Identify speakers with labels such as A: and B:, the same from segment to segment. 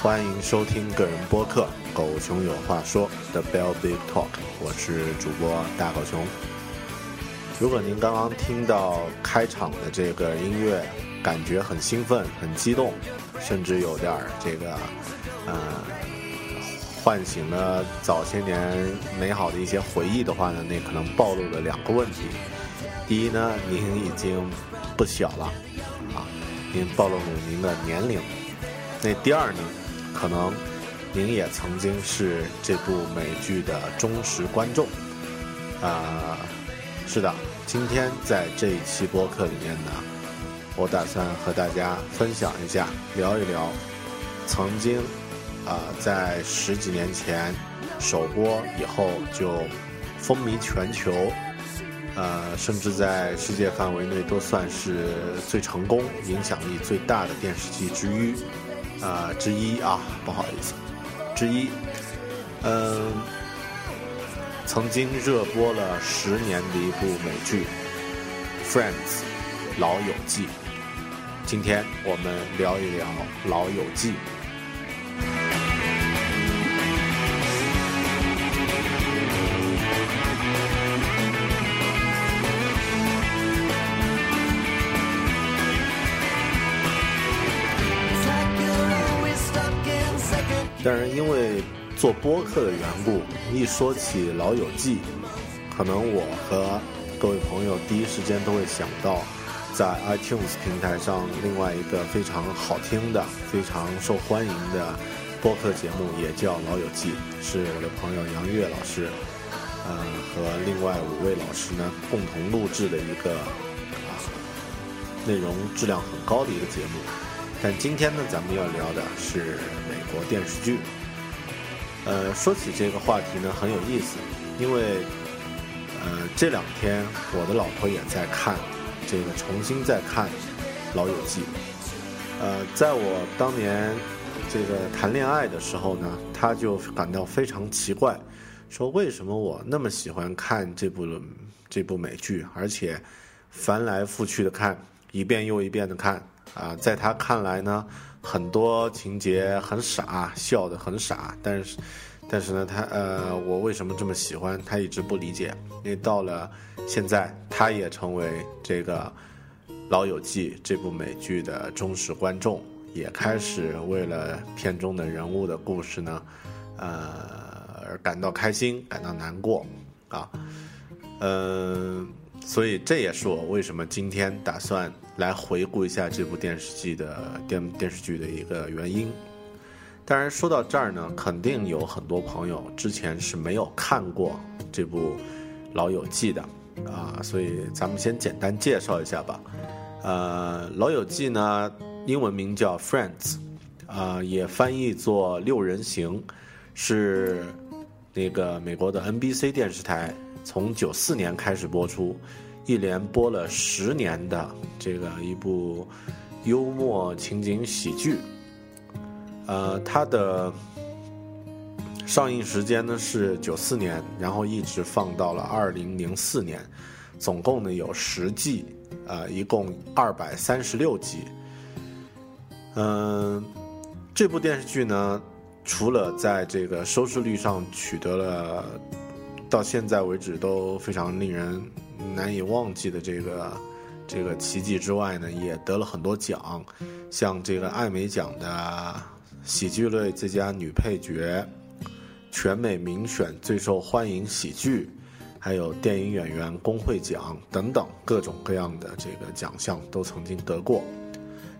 A: 欢迎收听个人播客《狗熊有话说》的 Bell Big Talk，我是主播大狗熊。如果您刚刚听到开场的这个音乐，感觉很兴奋、很激动，甚至有点儿这个，呃，唤醒了早些年美好的一些回忆的话呢，那可能暴露了两个问题。第一呢，您已经不小了，啊，您暴露了您的年龄。那第二呢，可能您也曾经是这部美剧的忠实观众。啊、是的，今天在这一期播客里面呢，我打算和大家分享一下，聊一聊曾经啊、在十几年前首播以后就风靡全球，呃，甚至在世界范围内都算是最成功、影响力最大的电视剧之一，啊、之一啊，不好意思，之一，嗯、曾经热播了十年的一部美剧《Friends》老友记。今天我们聊一聊《老友记》。因为做播客的缘故，一说起《老友记》，可能我和各位朋友第一时间都会想到，在 iTunes 平台上另外一个非常好听的、非常受欢迎的播客节目，也叫《老友记》，是我的朋友杨越老师，呃，和另外五位老师呢共同录制的一个啊内容质量很高的一个节目。但今天呢，咱们要聊的是美国电视剧。呃，说起这个话题呢，很有意思，因为呃这两天我的老婆也在看这个重新在看《老友记》。呃，在我当年这个谈恋爱的时候呢，她就感到非常奇怪，说为什么我那么喜欢看这部这部美剧，而且翻来覆去的看，一遍又一遍的看啊，在他看来呢，很多情节很傻，笑得很傻，但是，但是呢，他呃，我为什么这么喜欢，他一直不理解，因为到了现在，他也成为这个《老友记》这部美剧的忠实观众，也开始为了片中的人物的故事呢，呃，而感到开心，感到难过，啊，嗯、所以这也是我为什么今天打算来回顾一下这部电视剧的电电视剧的一个原因。当然，说到这儿呢，肯定有很多朋友之前是没有看过这部《老友记》的啊，所以咱们先简单介绍一下吧。呃，《老友记》呢，英文名叫 Friends，啊、也翻译作《六人行》，是那个美国的 NBC 电视台从九四年开始播出，一连播了十年的这个一部幽默情景喜剧。呃，它的上映时间呢是九四年，然后一直放到了二零零四年，总共呢有十季，呃，一共二百三十六集。嗯、这部电视剧呢，除了在这个收视率上取得了到现在为止都非常令人难以忘记的这个这个奇迹之外呢，也得了很多奖，像这个艾美奖的喜剧类最佳女配角、全美民选最受欢迎喜剧，还有电影演员工会奖等等各种各样的这个奖项都曾经得过。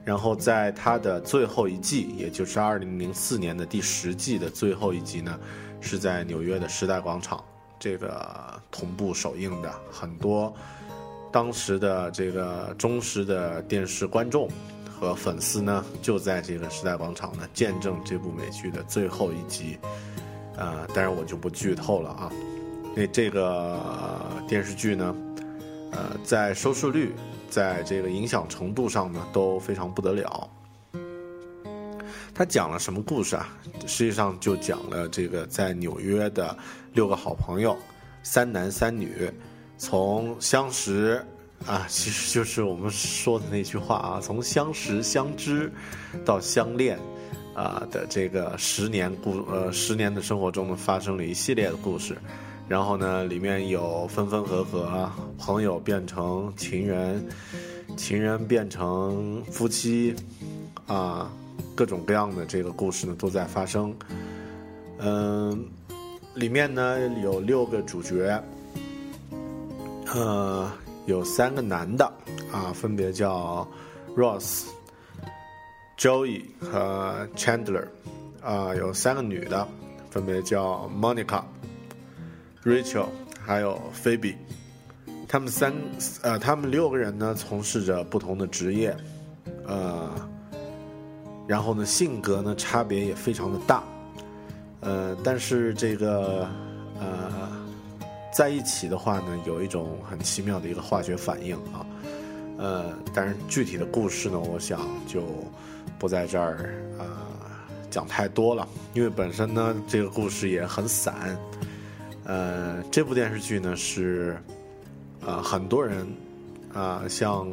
A: 然后在它的最后一季，也就是二零零四年的第十季的最后一集呢，是在纽约的时代广场这个同步首映的。很多当时的这个忠实的电视观众和粉丝呢，就在这个时代广场呢见证这部美剧的最后一集。呃，当然我就不剧透了啊。那这个、电视剧呢，呃，在收视率，在这个影响程度上呢，都非常不得了。他讲了什么故事啊？实际上就讲了这个在纽约的六个好朋友，三男三女，从相识啊，其实就是我们说的那句话啊，从相识相知到相恋。啊的这个十年故呃十年的生活中呢，发生了一系列的故事，然后呢，里面有分分合合，朋友变成情人，情人变成夫妻，啊，各种各样的这个故事呢都在发生。嗯，里面呢有六个主角，呃，有三个男的啊，分别叫 Ross。Joey 和 Chandler，啊、有三个女的，分别叫 Monica、Rachel 还有 Phoebe。他们三呃，他们六个人呢，从事着不同的职业，呃，然后呢，性格呢差别也非常的大，呃，但是这个呃，在一起的话呢，有一种很奇妙的一个化学反应啊。呃，但是具体的故事呢，我想就不在这儿呃讲太多了，因为本身呢这个故事也很散。呃，这部电视剧呢是呃很多人啊、像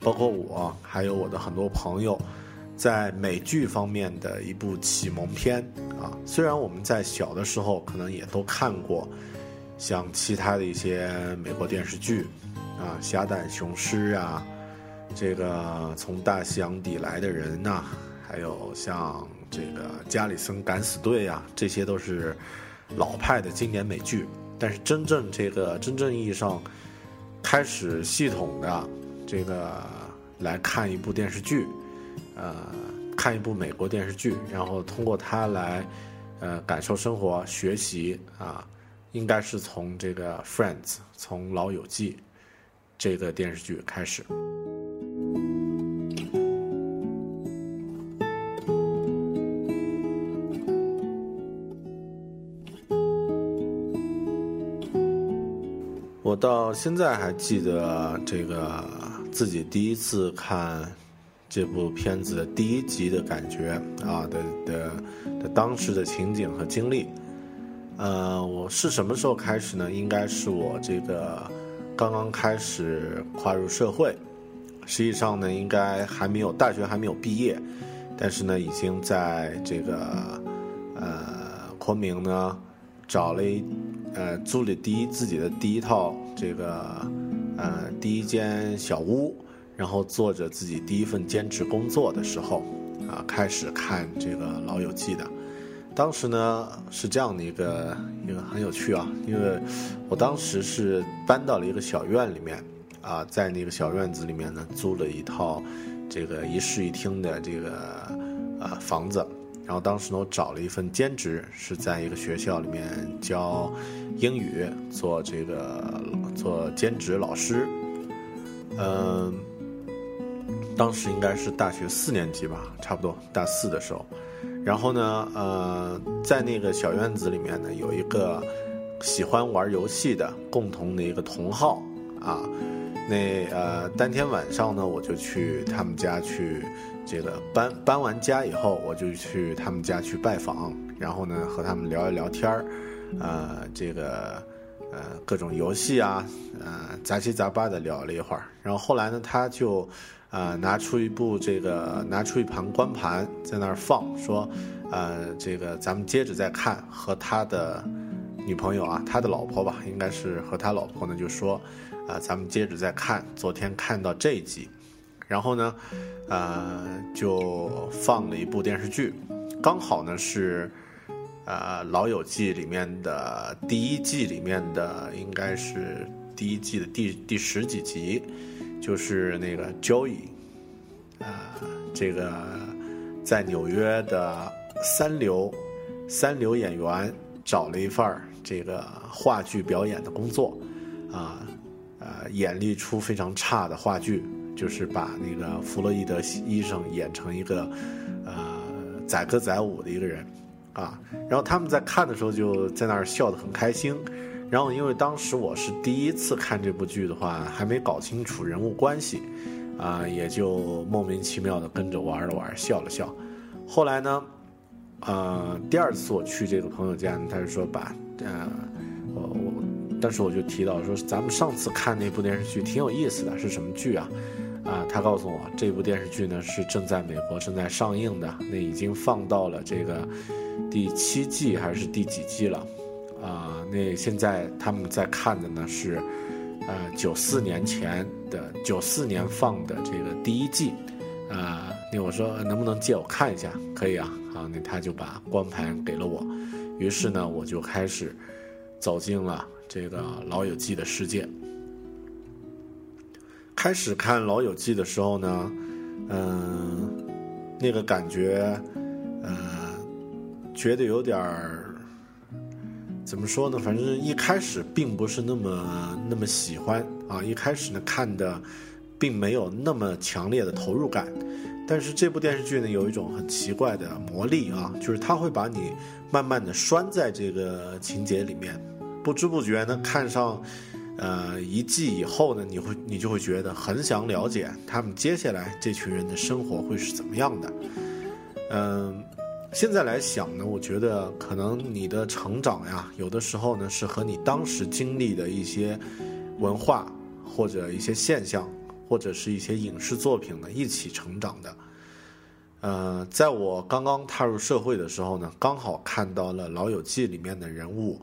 A: 包括我，还有我的很多朋友，在美剧方面的一部启蒙片啊。虽然我们在小的时候可能也都看过，像其他的一些美国电视剧。啊，侠胆雄狮啊，这个从大西洋底来的人呐、还有像这个加里森敢死队啊，这些都是老派的经典美剧。但是真正这个真正意义上开始系统的这个来看一部电视剧，呃，看一部美国电视剧，然后通过它来呃感受生活、学习啊，应该是从这个《Friends》从《老友记》。这个电视剧开始。我到现在还记得这个自己第一次看这部片子的第一集的感觉啊的的的当时的情景和经历。呃，我是什么时候开始呢？应该是我这个。刚刚开始跨入社会，实际上呢，应该还没有大学还没有毕业，但是呢，已经在这个呃昆明呢找了一呃租了第一自己的第一套这个呃第一间小屋，然后做着自己第一份兼职工作的时候啊，开始看这个《老友记》的。当时呢是这样的一个一个很有趣啊，因为我当时是搬到了一个小院里面啊，在那个小院子里面呢租了一套这个一室一厅的这个呃房子，然后当时呢我找了一份兼职，是在一个学校里面教英语，做这个做兼职老师，嗯、当时应该是大学四年级吧，差不多大四的时候。然后呢，呃，在那个小院子里面呢，有一个喜欢玩游戏的共同的一个同好啊。那呃，当天晚上呢，我就去他们家去，这个搬搬完家以后，我就去他们家去拜访，然后呢，和他们聊一聊天儿，呃，这个呃各种游戏啊，呃杂七杂八的聊了一会儿，然后后来呢，他就呃拿出一部这个拿出一盘光盘在那儿放，说，呃这个咱们接着再看，和他的女朋友啊，他的老婆吧，应该是和他老婆呢，就说。啊，咱们接着再看，昨天看到这一集，然后呢，呃，就放了一部电视剧，刚好呢是，呃，《老友记》里面的第一季里面的，应该是第一季的第第十几集，就是那个 Joey，呃，这个在纽约的三流三流演员找了一份儿这个话剧表演的工作，啊。呃，演绎出非常差的话剧，就是把那个弗洛伊德医生演成一个，呃，载歌载舞的一个人，啊，然后他们在看的时候就在那儿笑得很开心，然后因为当时我是第一次看这部剧的话，还没搞清楚人物关系，啊，也就莫名其妙的跟着玩了玩，笑了笑，后来呢，呃，第二次我去这个朋友家，他就说把，呃，我我。但是我就提到说，咱们上次看那部电视剧挺有意思的，是什么剧啊？啊，他告诉我这部电视剧呢是正在美国正在上映的，那已经放到了这个第七季还是第几季了？啊，那现在他们在看的呢是呃九四年前的九四年放的这个第一季，啊，那我说能不能借我看一下？可以啊，好，那他就把光盘给了我，于是呢我就开始走进了。这个《老友记》的世界，开始看《老友记》的时候呢，嗯，那个感觉，呃，觉得有点儿，怎么说呢？反正一开始并不是那么那么喜欢啊。一开始呢，看的并没有那么强烈的投入感。但是这部电视剧呢，有一种很奇怪的魔力啊，就是它会把你慢慢的拴在这个情节里面。不知不觉呢，看上，呃，一季以后呢，你会你就会觉得很想了解他们接下来这群人的生活会是怎么样的。嗯，现在来想呢，我觉得可能你的成长呀，有的时候呢是和你当时经历的一些文化或者一些现象，或者是一些影视作品呢一起成长的。呃，在我刚刚踏入社会的时候呢，刚好看到了《老友记》里面的人物。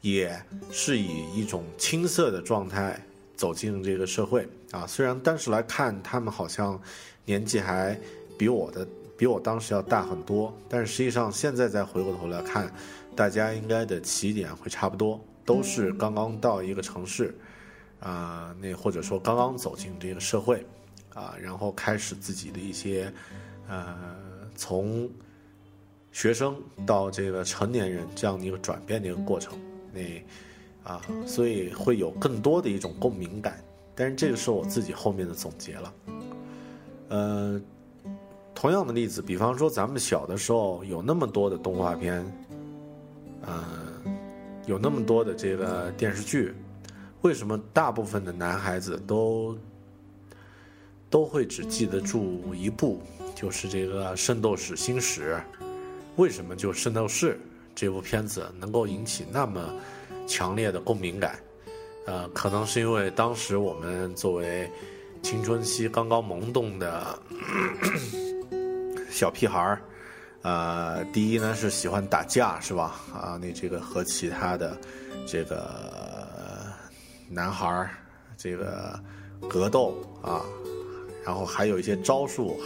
A: 也是以一种青涩的状态走进这个社会啊。虽然当时来看他们好像年纪还比我的比我当时要大很多，但是实际上现在再回过头来看，大家应该的起点会差不多，都是刚刚到一个城市啊，那或者说刚刚走进这个社会啊，然后开始自己的一些呃从学生到这个成年人这样的一个转变的一个过程。那啊，所以会有更多的一种共鸣感，但是这个是我自己后面的总结了。呃，同样的例子，比方说咱们小的时候有那么多的动画片，呃，有那么多的这个电视剧，为什么大部分的男孩子都都会只记得住一部，就是这个《圣斗士星矢》？为什么就《圣斗士》？这部片子能够引起那么强烈的共鸣感，呃，可能是因为当时我们作为青春期刚刚萌动的小屁孩儿，呃，第一呢是喜欢打架，是吧？啊，那这个和其他的这个男孩儿这个格斗啊，然后还有一些招数，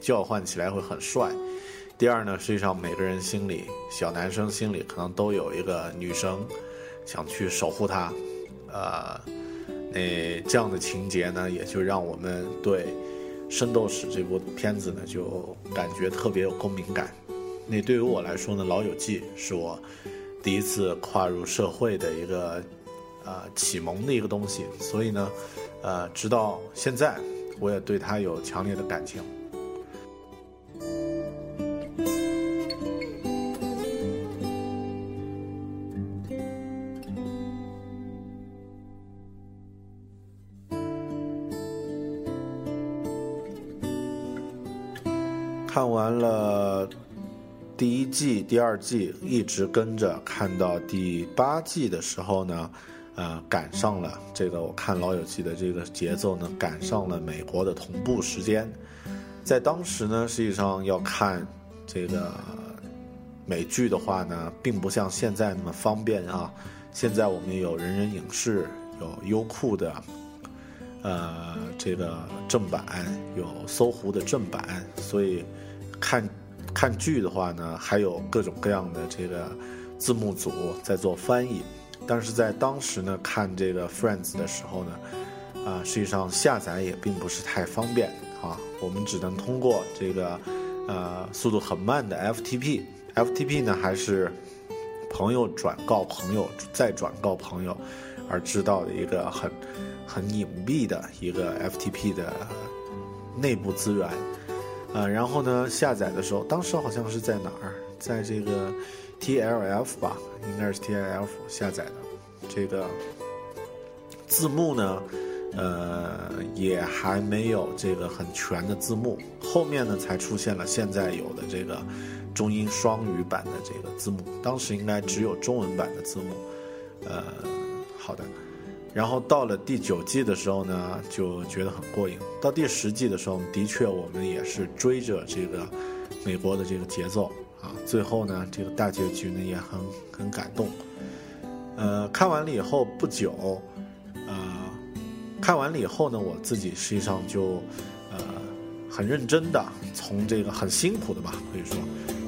A: 叫唤起来会很帅。第二呢，实际上每个人心里，小男生心里可能都有一个女生，想去守护她，呃，那这样的情节呢，也就让我们对《圣斗士》这部片子呢，就感觉特别有共鸣感。那对于我来说呢，《老友记》是我第一次跨入社会的一个呃启蒙的一个东西，所以呢，呃，直到现在，我也对它有强烈的感情。看完了第一季、第二季，一直跟着看到第八季的时候呢，呃，赶上了这个我看《老友记》的这个节奏呢，赶上了美国的同步时间。在当时呢，实际上要看这个美剧的话呢，并不像现在那么方便啊。现在我们有人人影视，有优酷的。呃，这个正版有搜狐的正版，所以看看剧的话呢，还有各种各样的这个字幕组在做翻译。但是在当时呢，看这个 Friends 的时候呢，啊，实际上下载也并不是太方便啊，我们只能通过这个呃速度很慢的 FTP，FTP 呢还是朋友转告朋友再转告朋友而知道的一个很。很隐蔽的一个 FTP 的内部资源，呃，然后呢，下载的时候，当时好像是在哪儿，在这个 TLF 吧，应该是 TLF 下载的。这个字幕呢，呃，也还没有这个很全的字幕，后面呢才出现了现在有的这个中英双语版的这个字幕，当时应该只有中文版的字幕。呃，好的。然后到了第九季的时候呢，就觉得很过瘾。到第十季的时候，的确我们也是追着这个美国的这个节奏啊。最后呢，这个大结局呢也很很感动。呃，看完了以后不久，呃，看完了以后呢，我自己实际上就呃很认真的从这个很辛苦的吧，可以说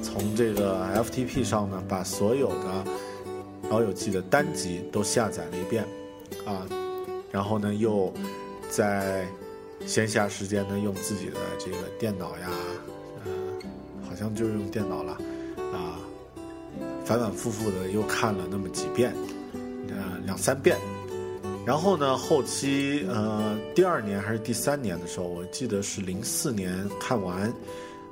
A: 从这个 FTP 上呢，把所有的老友记的单集都下载了一遍。啊，然后呢，又在闲暇时间呢，用自己的这个电脑呀，呃，好像就是用电脑了，啊，反反复复的又看了那么几遍，呃，两三遍。然后呢，后期呃，第二年还是第三年的时候，我记得是零四年看完，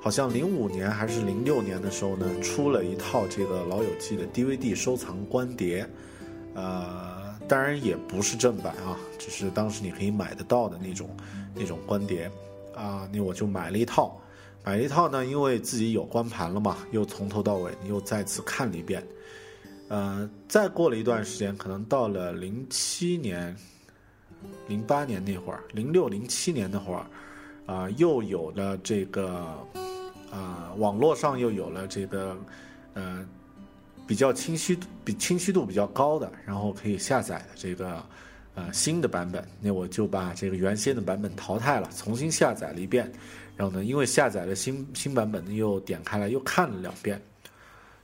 A: 好像零五年还是零六年的时候呢，出了一套这个《老友记》的 DVD 收藏光碟，呃。当然也不是正版啊，只是当时你可以买得到的那种那种光碟啊。那我就买了一套，买了一套呢，因为自己有光盘了嘛，又从头到尾又再次看了一遍。呃，再过了一段时间，可能到了零七年、零八年那会儿，零六零七年那会儿，啊，又有了这个啊，网络上又有了这个呃。比较清晰比清晰度比较高的，然后可以下载的这个呃新的版本，那我就把这个原先的版本淘汰了，重新下载了一遍。然后呢，因为下载了新新版本，又点开来又看了两遍，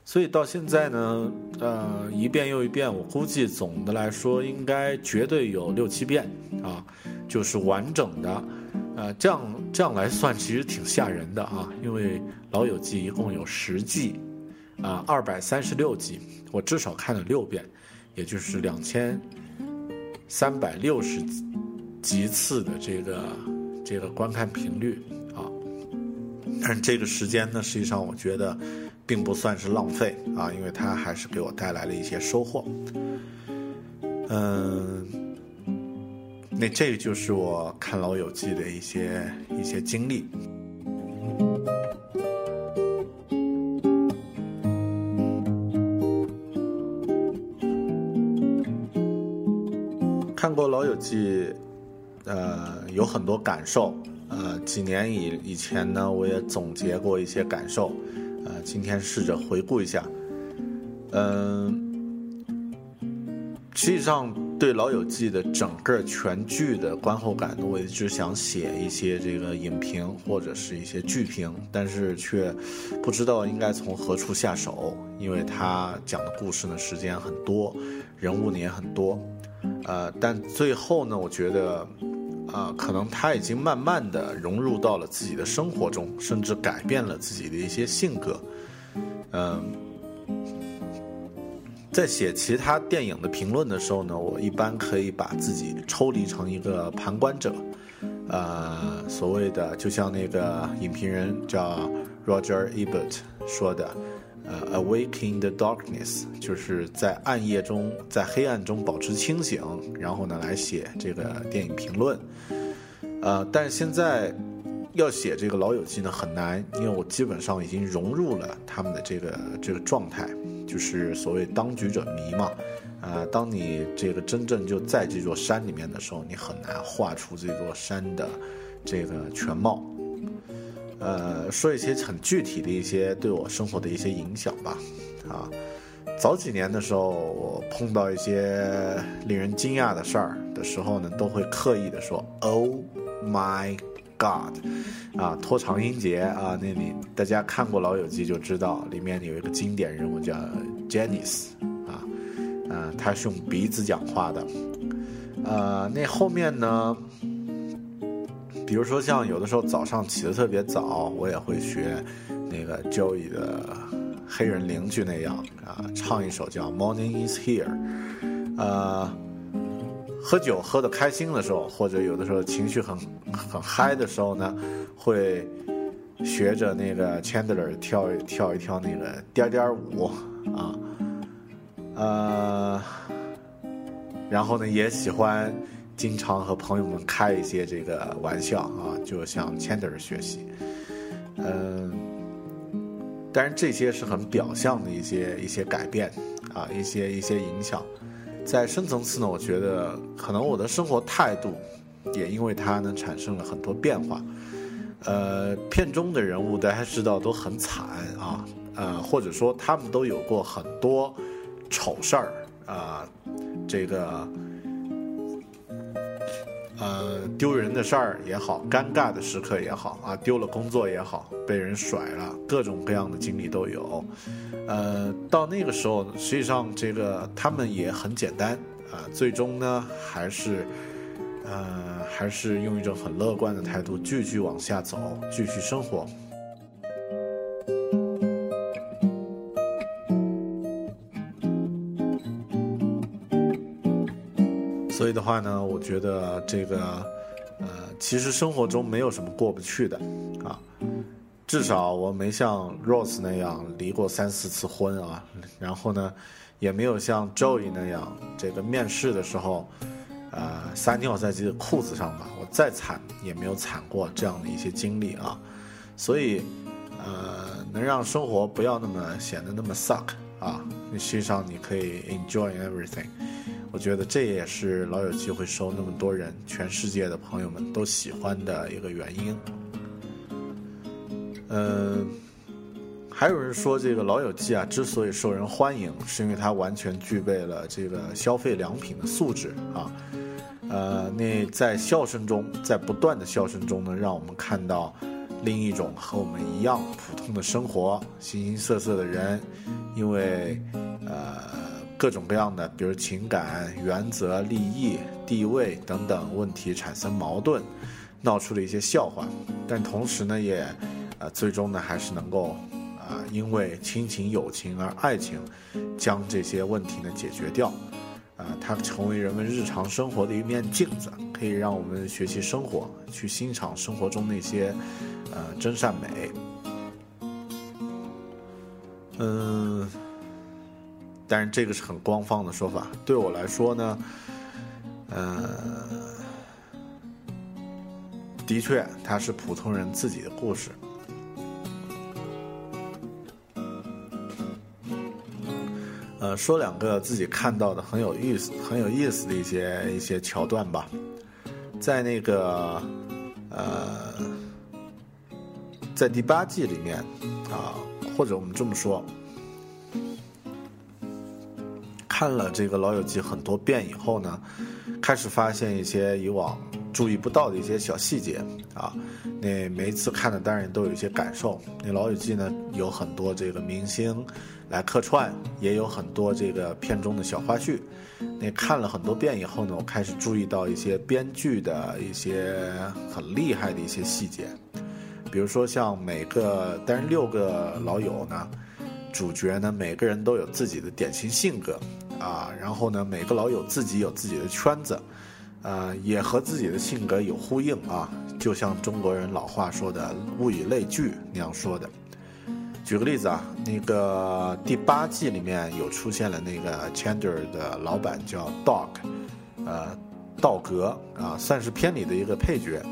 A: 所以到现在呢，呃，一遍又一遍，我估计总的来说应该绝对有六七遍啊，就是完整的，呃，这样这样来算其实挺吓人的啊，因为《老友记》一共有十季。啊，二百三十六集，我至少看了六遍，也就是两千三百六十集次的这个这个观看频率啊。但这个时间呢，实际上我觉得并不算是浪费啊，因为它还是给我带来了一些收获。嗯，那这就是我看《老友记》的一些一些经历。看过《老友记》，呃，有很多感受。呃，几年以以前呢，我也总结过一些感受。呃，今天试着回顾一下。嗯，实际上对《老友记》的整个全剧的观后感，我一直想写一些这个影评或者是一些剧评，但是却不知道应该从何处下手，因为他讲的故事呢，时间很多，人物呢也很多。呃，但最后呢，我觉得，啊，可能他已经慢慢的融入到了自己的生活中，甚至改变了自己的一些性格。嗯，在写其他电影的评论的时候呢，我一般可以把自己抽离成一个旁观者，呃，所谓的就像那个影评人叫 Roger Ebert 说的，呃，“awake in the darkness”，就是在暗夜中，在黑暗中保持清醒，然后呢来写这个电影评论。呃，但是现在要写这个《老友记》呢很难，因为我基本上已经融入了他们的这个这个状态，就是所谓当局者迷嘛。啊，当你这个真正就在这座山里面的时候，你很难画出这座山的这个全貌。呃，说一些很具体的一些对我生活的一些影响吧。啊，早几年的时候，我碰到一些令人惊讶的事儿的时候呢，都会刻意的说 “Oh my God”，啊，拖长音节啊，那里大家看过《老友记》就知道，里面有一个经典人物叫 Janice 啊。嗯，他是用鼻子讲话的，呃，那后面呢？比如说像有的时候早上起得特别早，我也会学那个 Joey 的黑人邻居那样啊，唱一首叫《Morning Is Here》。呃，喝酒喝得开心的时候，或者有的时候情绪很很嗨的时候呢，会学着那个 Chandler 跳一跳一跳那个颠颠舞啊。呃，然后呢，也喜欢经常和朋友们开一些这个玩笑啊，就向 Chandler 学习。嗯，当然这些是很表象的一些一些改变啊，一些一些影响。在深层次呢，我觉得可能我的生活态度也因为它呢产生了很多变化。呃，片中的人物大家知道都很惨啊，呃，或者说他们都有过很多。丑事儿啊，这个呃丢人的事儿也好，尴尬的时刻也好啊，丢了工作也好，被人甩了，各种各样的经历都有。呃，到那个时候，实际上这个他们也很简单啊，最终呢还是呃还是用一种很乐观的态度继续往下走，继续生活。所以的话呢，我觉得这个，呃，其实生活中没有什么过不去的，啊，至少我没像 Rose 那样离过三四次婚啊，然后呢，也没有像 Joey 那样，这个面试的时候，呃，撒尿在自己的裤子上吧，我再惨也没有惨过这样的一些经历啊，所以，呃，能让生活不要那么显得那么 suck 啊，实际上你可以 enjoy everything。我觉得这也是老友记会收那么多人，全世界的朋友们都喜欢的一个原因。嗯，还有人说这个老友记啊，之所以受人欢迎，是因为它完全具备了这个消费良品的素质啊。呃，那在笑声中，在不断的笑声中呢，让我们看到另一种和我们一样普通的生活，形形色色的人，因为呃。各种各样的，比如情感、原则、利益、地位等等问题产生矛盾，闹出了一些笑话。但同时呢，也，呃，最终呢，还是能够，啊，因为亲情、友情而爱情，将这些问题呢解决掉。啊，它成为人们日常生活的一面镜子，可以让我们学习生活，去欣赏生活中那些，呃，真善美。嗯。但是这个是很官方的说法，对我来说呢，呃，的确，它是普通人自己的故事。呃，说两个自己看到的很有意思、很有意思的一些一些桥段吧，在那个呃，在第八季里面啊，或者我们这么说。看了这个《老友记》很多遍以后呢，开始发现一些以往注意不到的一些小细节啊。那每一次看的当然都有一些感受。那《老友记》呢有很多这个明星来客串，也有很多这个片中的小花絮。那看了很多遍以后呢，我开始注意到一些编剧的一些很厉害的一些细节，比如说像每个，但是六个老友呢，主角呢每个人都有自己的典型性格。啊，然后呢，每个老友自己有自己的圈子，呃，也和自己的性格有呼应啊，就像中国人老话说的“物以类聚”那样说的。举个例子啊，那个第八季里面有出现了那个 Chandler 的老板叫 Dog，呃，道格啊，算是片里的一个配角。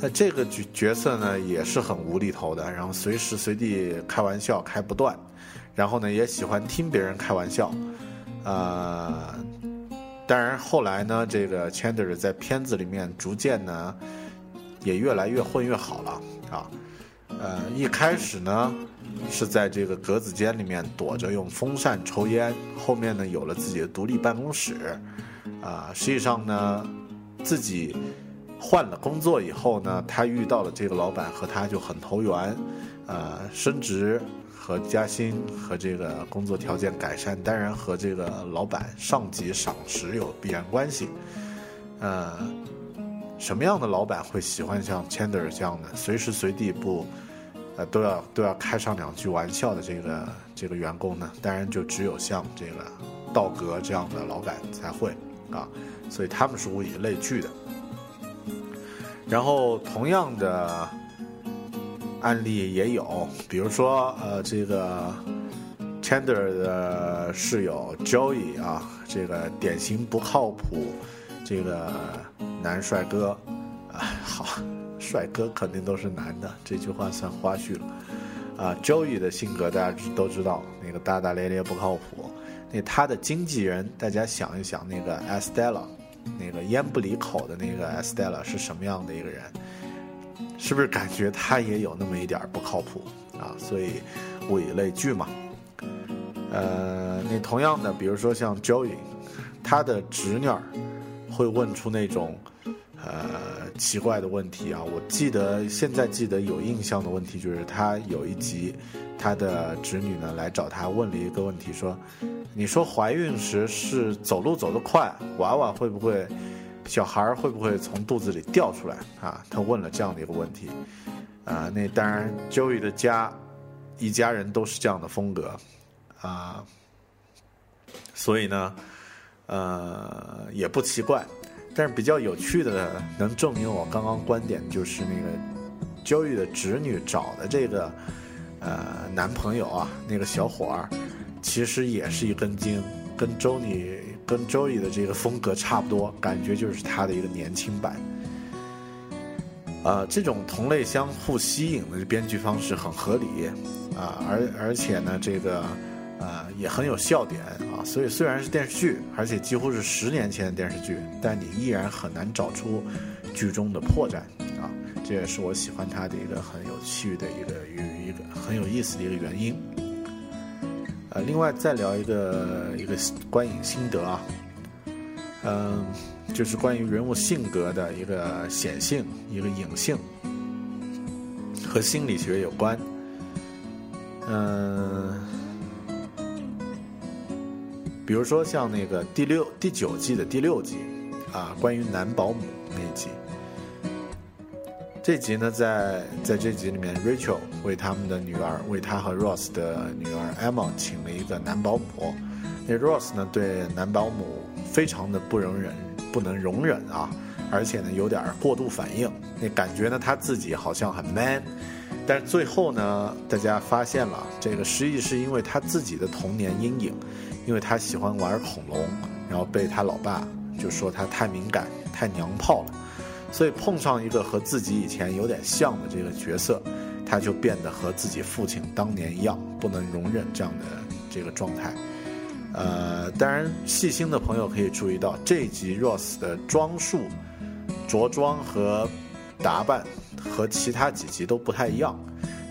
A: 那这个角角色呢，也是很无厘头的，然后随时随地开玩笑开不断，然后呢，也喜欢听别人开玩笑，呃。当然，后来呢，这个 Chandler 在片子里面逐渐呢，也越来越混越好了啊。呃，一开始呢，是在这个格子间里面躲着用风扇抽烟，后面呢有了自己的独立办公室。啊，实际上呢，自己换了工作以后呢，他遇到了这个老板，和他就很投缘，呃，升职。和加薪和这个工作条件改善，当然和这个老板上级赏识有必然关系。呃，什么样的老板会喜欢像 Chander 这样的，随时随地不，呃，都要都要开上两句玩笑的这个这个员工呢？当然就只有像这个道格这样的老板才会啊，所以他们是物以类聚的。然后同样的。案例也有，比如说，呃，这个 Chandler 的室友 Joey 啊，这个典型不靠谱，这个男帅哥，啊，好，帅哥肯定都是男的，这句话算花絮了。啊，Joey 的性格大家都知道，那个大大咧咧不靠谱。那他的经纪人，大家想一想，那个 Estella，那个烟不离口的那个 Estella 是什么样的一个人？是不是感觉他也有那么一点不靠谱啊？所以物以类聚嘛。呃，那同样的，比如说像 Joey，他的侄女儿会问出那种呃奇怪的问题啊。我记得现在记得有印象的问题就是他有一集，他的侄女呢来找他问了一个问题，说：“你说怀孕时是走路走得快，娃娃会不会？”小孩会不会从肚子里掉出来啊？他问了这样的一个问题，啊，那当然，Joey 的家一家人都是这样的风格，啊，所以呢，呃，也不奇怪。但是比较有趣的，能证明我刚刚观点，就是那个 Joey 的侄女找的这个呃男朋友啊，那个小伙儿，其实也是一根筋，跟周女。跟 Joey 的这个风格差不多，感觉就是他的一个年轻版。啊，这种同类相互吸引的编剧方式很合理，啊，而而且呢，这个呃也很有笑点啊。所以虽然是电视剧，而且几乎是十年前的电视剧，但你依然很难找出剧中的破绽啊。这也是我喜欢他的一个很有趣的一个一个很有意思的一个原因。呃，另外再聊一个一个观影心得啊，嗯，就是关于人物性格的一个显性、一个隐性，和心理学有关。嗯，比如说像那个第六、第九季的第六集啊，关于男保姆。这集呢，在在这集里面，Rachel 为他们的女儿，为他和 Ross 的女儿 Emma 请了一个男保姆。那 Ross 呢，对男保姆非常的不容忍，不能容忍啊，而且呢，有点过度反应。那感觉呢，他自己好像很 man，但是最后呢，大家发现了，这个实际是因为他自己的童年阴影，因为他喜欢玩恐龙，然后被他老爸就说他太敏感，太娘炮了。所以碰上一个和自己以前有点像的这个角色，他就变得和自己父亲当年一样，不能容忍这样的这个状态。呃，当然细心的朋友可以注意到，这一集 Ross 的装束、着装和打扮和其他几集都不太一样。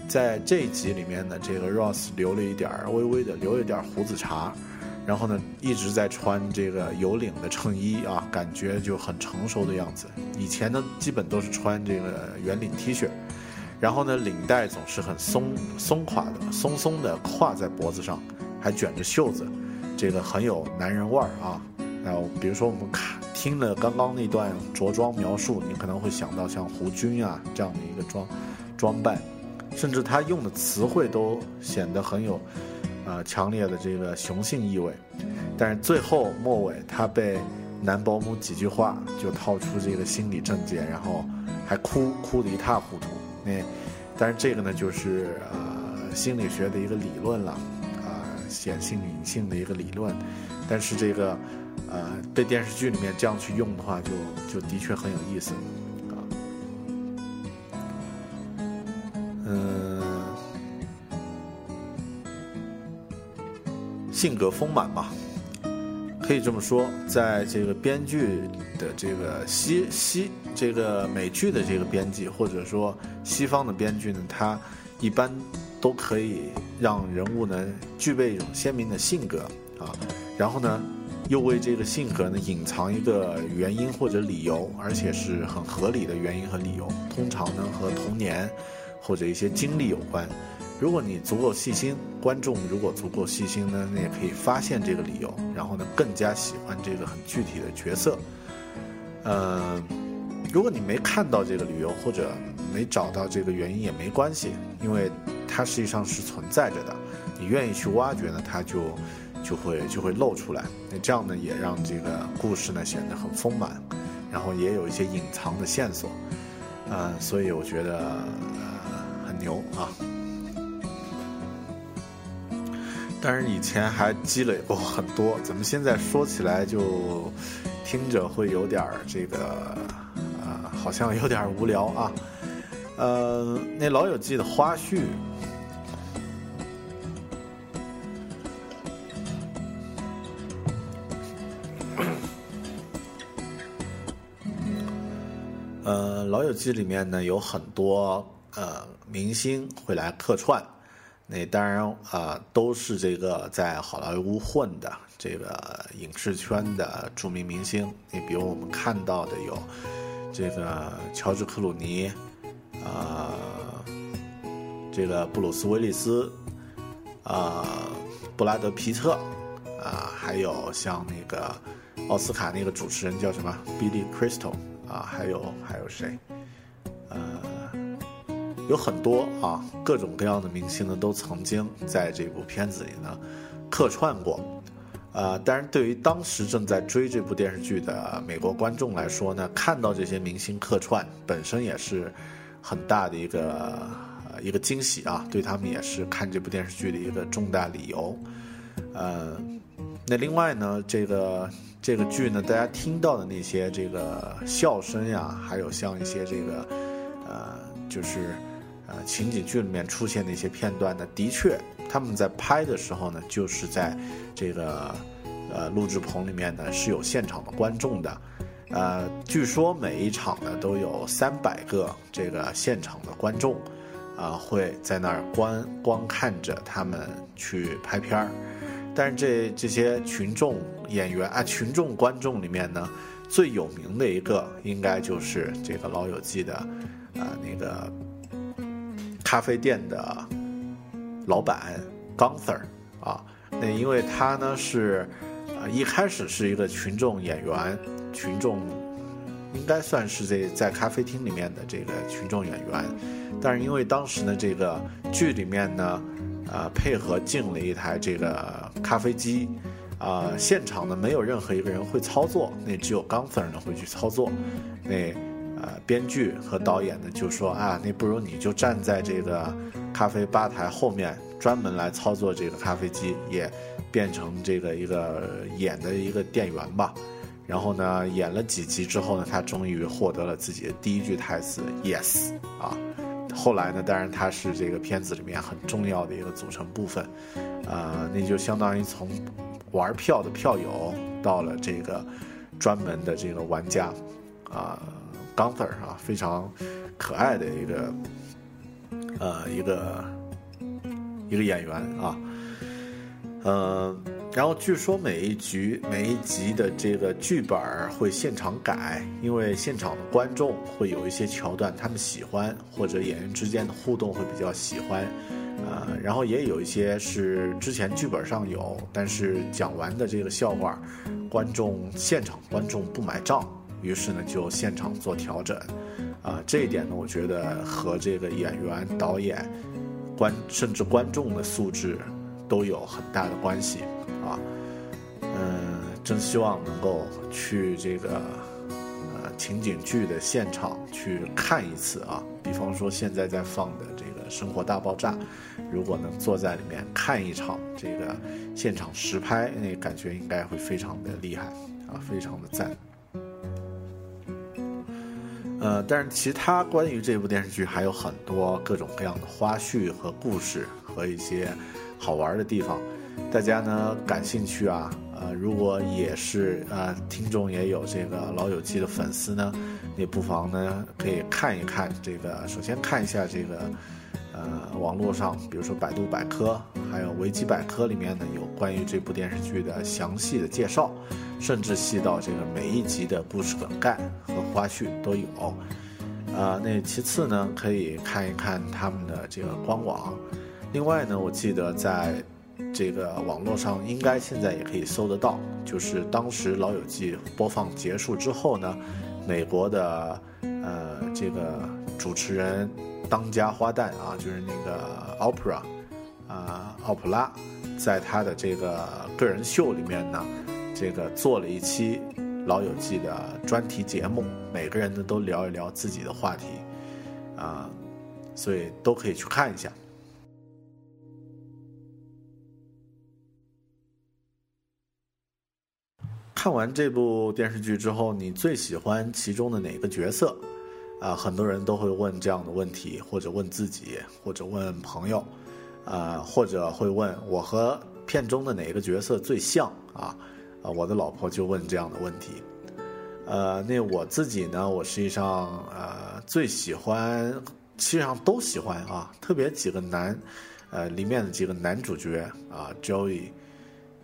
A: 在这一集里面呢，这个 Ross 留了一点儿微微的留了一点胡子茬。然后呢，一直在穿这个有领的衬衣啊，感觉就很成熟的样子。以前呢，基本都是穿这个圆领 T 恤，然后呢，领带总是很松松垮的，松松的挎在脖子上，还卷着袖子，这个很有男人味儿啊。然后比如说我们看听了刚刚那段着装描述，你可能会想到像胡军啊这样的一个装装扮，甚至他用的词汇都显得很有。呃，强烈的这个雄性意味，但是最后末尾他被男保姆几句话就套出这个心理症结，然后还哭哭得一塌糊涂。那但是这个呢，就是呃心理学的一个理论了，啊、显性隐性的一个理论。但是这个呃被电视剧里面这样去用的话，就就的确很有意思性格丰满嘛，可以这么说，在这个编剧的这个西西这个美剧的这个编辑，或者说西方的编剧呢，他一般都可以让人物呢具备一种鲜明的性格啊，然后呢又为这个性格呢隐藏一个原因或者理由，而且是很合理的原因和理由，通常呢和童年或者一些经历有关。如果你足够细心，观众如果足够细心呢，那也可以发现这个理由，然后呢更加喜欢这个很具体的角色。呃，如果你没看到这个理由或者没找到这个原因也没关系，因为它实际上是存在着的。你愿意去挖掘呢，它就就会就会露出来。那这样呢，也让这个故事呢显得很丰满，然后也有一些隐藏的线索。呃，所以我觉得呃很牛啊。但是以前还积累过很多，怎么现在说起来就听着会有点儿这个啊、好像有点无聊啊。呃，那《老友记》的花絮，呃，《老友记》里面呢有很多呃明星会来客串，那当然啊、都是这个在好莱坞混的这个影视圈的著名明星。你比如我们看到的有这个乔治克鲁尼，啊、这个布鲁斯威利斯，啊、布拉德皮特，啊、还有像那个奥斯卡那个主持人叫什么 Billy Crystal 啊，还有还有谁？呃，有很多啊，各种各样的明星呢，都曾经在这部片子里呢客串过。呃，当然，对于当时正在追这部电视剧的美国观众来说呢，看到这些明星客串本身也是很大的一个一个惊喜啊，对他们也是看这部电视剧的一个重大理由。呃，那另外呢，这个这个剧呢，大家听到的那些这个笑声呀，还有像一些这个呃，就是呃情景剧里面出现的一些片段呢，的确他们在拍的时候呢，就是在这个呃录制棚里面呢是有现场的观众的。呃，据说每一场呢都有三百个这个现场的观众，啊、会在那儿观观看着他们去拍片儿。但是这这些群众演员啊，群众观众里面呢，最有名的一个应该就是这个《老友记》的，啊、那个咖啡店的老板 Gunther 啊，那因为他呢是，呃，一开始是一个群众演员，群众应该算是这在咖啡厅里面的这个群众演员，但是因为当时呢这个剧里面呢，呃，配合进了一台这个咖啡机，啊、现场呢没有任何一个人会操作，那只有 Gunther 呢会去操作，那。呃，编剧和导演呢就说啊，那不如你就站在这个咖啡吧台后面，专门来操作这个咖啡机，也变成这个一个演的一个店员吧。然后呢，演了几集之后呢，他终于获得了自己的第一句台词 “yes” 啊。后来呢，当然他是这个片子里面很重要的一个组成部分，啊，那就相当于从玩票的票友到了这个专门的这个玩家，啊。钢丝儿啊，非常可爱的一个呃一个一个演员啊，呃，然后据说每一局每一集的这个剧本会现场改，因为现场的观众会有一些桥段他们喜欢，或者演员之间的互动会比较喜欢，呃，然后也有一些是之前剧本上有，但是讲完的这个笑话，观众现场观众不买账。于是呢，就现场做调整，啊、这一点呢，我觉得和这个演员、导演、观甚至观众的素质都有很大的关系啊。嗯，真希望能够去这个呃情景剧的现场去看一次啊。比方说现在在放的这个《生活大爆炸》，如果能坐在里面看一场这个现场实拍，那感觉应该会非常的厉害啊，非常的赞。呃，但是其他关于这部电视剧还有很多各种各样的花絮和故事和一些好玩的地方，大家呢感兴趣啊，呃，如果也是呃听众也有这个老友记的粉丝呢，你不妨呢可以看一看这个，首先看一下这个呃网络上，比如说百度百科，还有维基百科里面呢有关于这部电视剧的详细的介绍。甚至细到这个每一集的故事梗概和花絮都有，啊，那其次呢，可以看一看他们的这个官网。另外呢，我记得在这个网络上应该现在也可以搜得到，就是当时《老友记》播放结束之后呢，美国的呃这个主持人当家花旦啊，就是那个 Opera 啊奥普拉，在他的这个个人秀里面呢。这个做了一期《老友记》的专题节目，每个人呢都聊一聊自己的话题，啊，所以都可以去看一下。看完这部电视剧之后，你最喜欢其中的哪个角色？啊，很多人都会问这样的问题，或者问自己，或者问朋友，啊，或者会问我和片中的哪个角色最像啊？啊，我的老婆就问这样的问题，呃，那我自己呢？我实际上呃最喜欢，其实上都喜欢啊，特别几个男，呃，里面的几个男主角啊，Joey、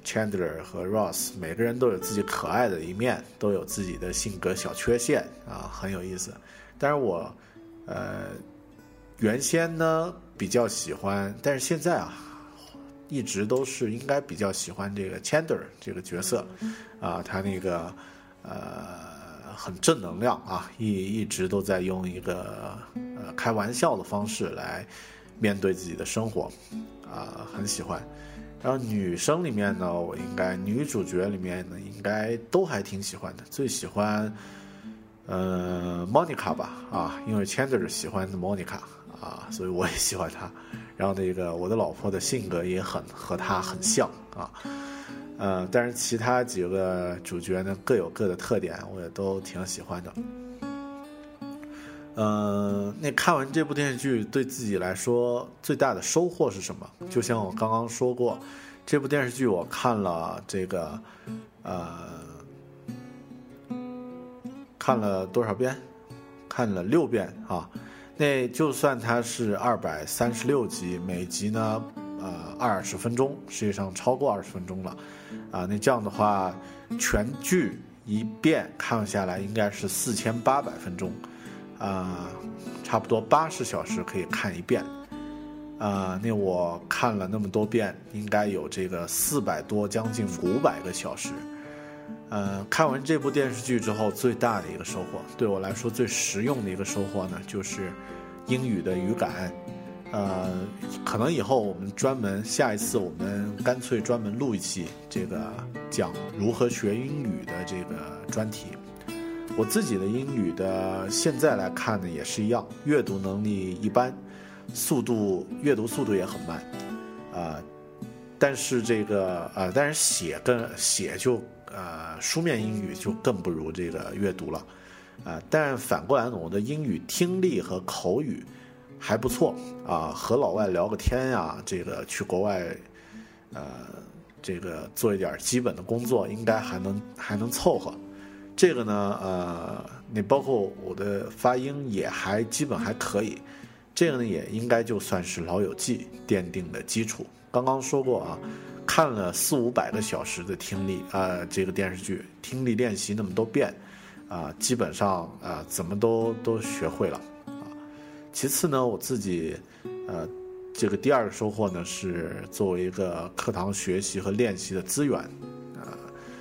A: Chandler 和 Ross，每个人都有自己可爱的一面，都有自己的性格小缺陷啊，很有意思。但是我呃原先呢比较喜欢，但是现在啊。一直都是应该比较喜欢这个 Chandler 这个角色，啊，他那个呃很正能量啊，一一直都在用一个呃开玩笑的方式来面对自己的生活，啊，很喜欢。然后女生里面呢，我应该女主角里面呢，应该都还挺喜欢的，最喜欢呃 Monica 吧，啊，因为 Chandler 喜欢 Monica 啊，所以我也喜欢她。然后那个我的老婆的性格也很和他很像啊，呃，但是其他几个主角呢各有各的特点，我也都挺喜欢的。嗯，那看完这部电视剧对自己来说最大的收获是什么？就像我刚刚说过，这部电视剧我看了这个，呃，看了多少遍？看了六遍啊。那就算它是二百三十六集，每集呢，呃，二十分钟，实际上超过二十分钟了，啊，那这样的话，全剧一遍看下来应该是四千八百分钟，啊，差不多八十小时可以看一遍，啊，那我看了那么多遍，应该有这个四百多，将近五百个小时，呃，看完这部电视剧之后，最大的一个收获，对我来说最实用的一个收获呢，就是。英语的语感，呃，可能以后我们专门下一次我们干脆专门录一期这个讲如何学英语的这个专题。我自己的英语的现在来看呢也是一样，阅读能力一般，速度阅读速度也很慢，啊，但是这个呃，但是写跟写就呃书面英语就更不如这个阅读了。啊，但反过来呢，我的英语听力和口语还不错啊，和老外聊个天呀，这个去国外，呃，这个做一点基本的工作，应该还能还能凑合。这个呢，呃，你包括我的发音也还基本还可以，这个呢也应该就算是老友记奠定的基础。刚刚说过啊，看了四五百个小时的听力啊，这个电视剧听力练习那么多遍。啊，基本上啊，怎么都都学会了啊。其次呢，我自己，呃，这个第二个收获呢，是作为一个课堂学习和练习的资源，啊，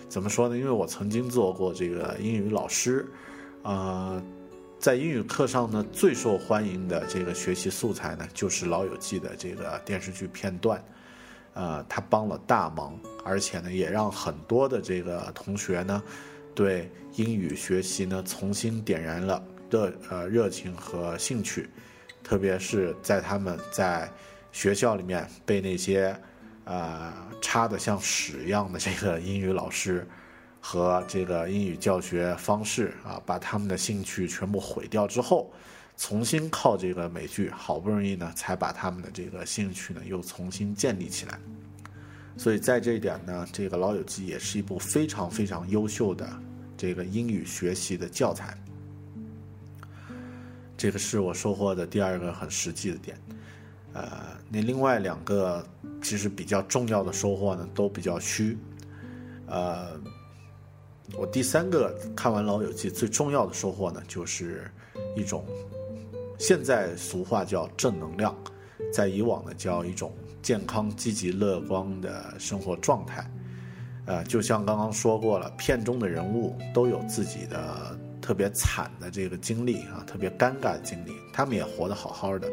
A: 怎么说呢？因为我曾经做过这个英语老师，啊，在英语课上呢，最受欢迎的这个学习素材呢，就是《老友记》的这个电视剧片段，呃，他帮了大忙，而且呢，也让很多的这个同学呢，对英语学习呢重新点燃了热呃热情和兴趣，特别是在他们在学校里面被那些呃差的像屎一样的这个英语老师和这个英语教学方式啊，把他们的兴趣全部毁掉之后。重新靠这个美剧，好不容易呢，才把他们的这个兴趣呢又重新建立起来。所以在这一点呢，这个《老友记》也是一部非常非常优秀的这个英语学习的教材。这个是我收获的第二个很实际的点。呃，那另外两个其实比较重要的收获呢，都比较虚。呃，我第三个看完《老友记》最重要的收获呢，就是一种。现在俗话叫正能量，在以往呢叫一种健康、积极、乐观的生活状态。呃，就像刚刚说过了，片中的人物都有自己的特别惨的这个经历啊，特别尴尬的经历，他们也活得好好的，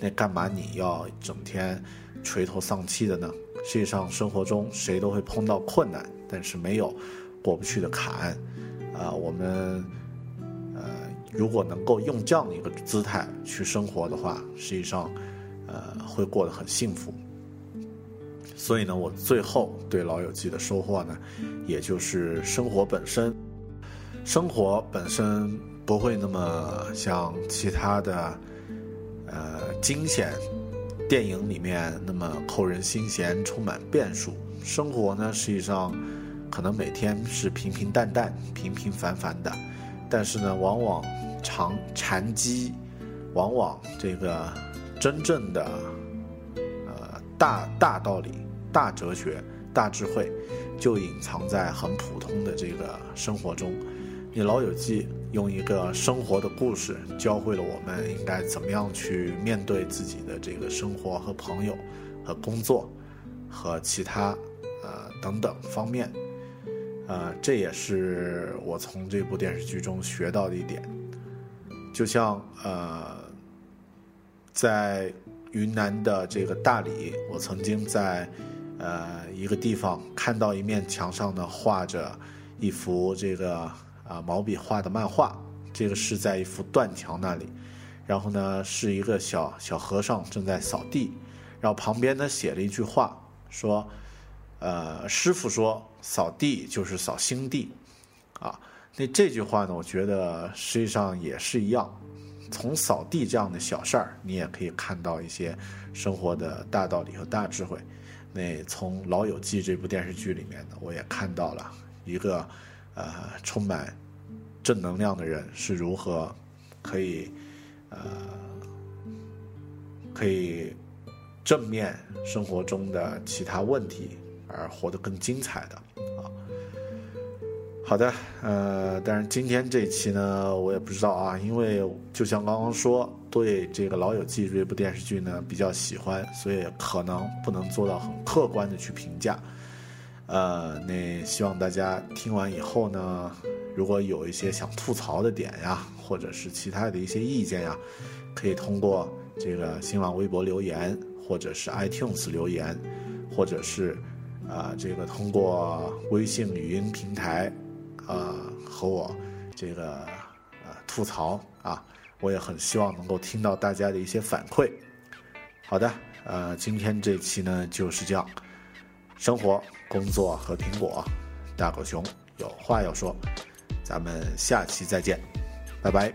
A: 那干嘛你要整天垂头丧气的呢？实际上，生活中谁都会碰到困难，但是没有过不去的坎。啊，我们。如果能够用这样的一个姿态去生活的话，实际上，呃，会过得很幸福。所以呢，我最后对《老友记》的收获呢，也就是生活本身，生活本身不会那么像其他的，呃，惊险电影里面那么扣人心弦、充满变数。生活呢，实际上可能每天是平平淡淡、平平凡凡的，但是呢，往往。长禅机，往往这个真正的呃大大道理、大哲学、大智慧，就隐藏在很普通的这个生活中。你老友记用一个生活的故事，教会了我们应该怎么样去面对自己的这个生活和朋友、和工作和其他呃等等方面。呃，这也是我从这部电视剧中学到的一点。就像呃，在云南的这个大理，我曾经在呃一个地方看到一面墙上呢画着一幅这个啊毛笔画的漫画，这个是在一幅断桥那里，然后呢是一个小小和尚正在扫地，然后旁边呢写了一句话，说，呃师傅说扫地就是扫心地，啊。那这句话呢，我觉得实际上也是一样，从扫地这样的小事儿，你也可以看到一些生活的大道理和大智慧。那从《老友记》这部电视剧里面呢，我也看到了一个呃充满正能量的人是如何可以呃可以正面生活中的其他问题而活得更精彩的。啊好的，呃，但是今天这一期呢，我也不知道啊，因为就像刚刚说，对这个《老友记》这部电视剧呢比较喜欢，所以可能不能做到很客观的去评价。呃，那希望大家听完以后呢，如果有一些想吐槽的点呀，或者是其他的一些意见呀，可以通过这个新浪微博留言，或者是 iTunes 留言，或者是啊，这个通过微信语音平台。啊，和我这个呃吐槽啊，我也很希望能够听到大家的一些反馈。好的，呃，今天这期呢就是这样，生活、工作和苹果，大狗熊有话要说，咱们下期再见，拜拜。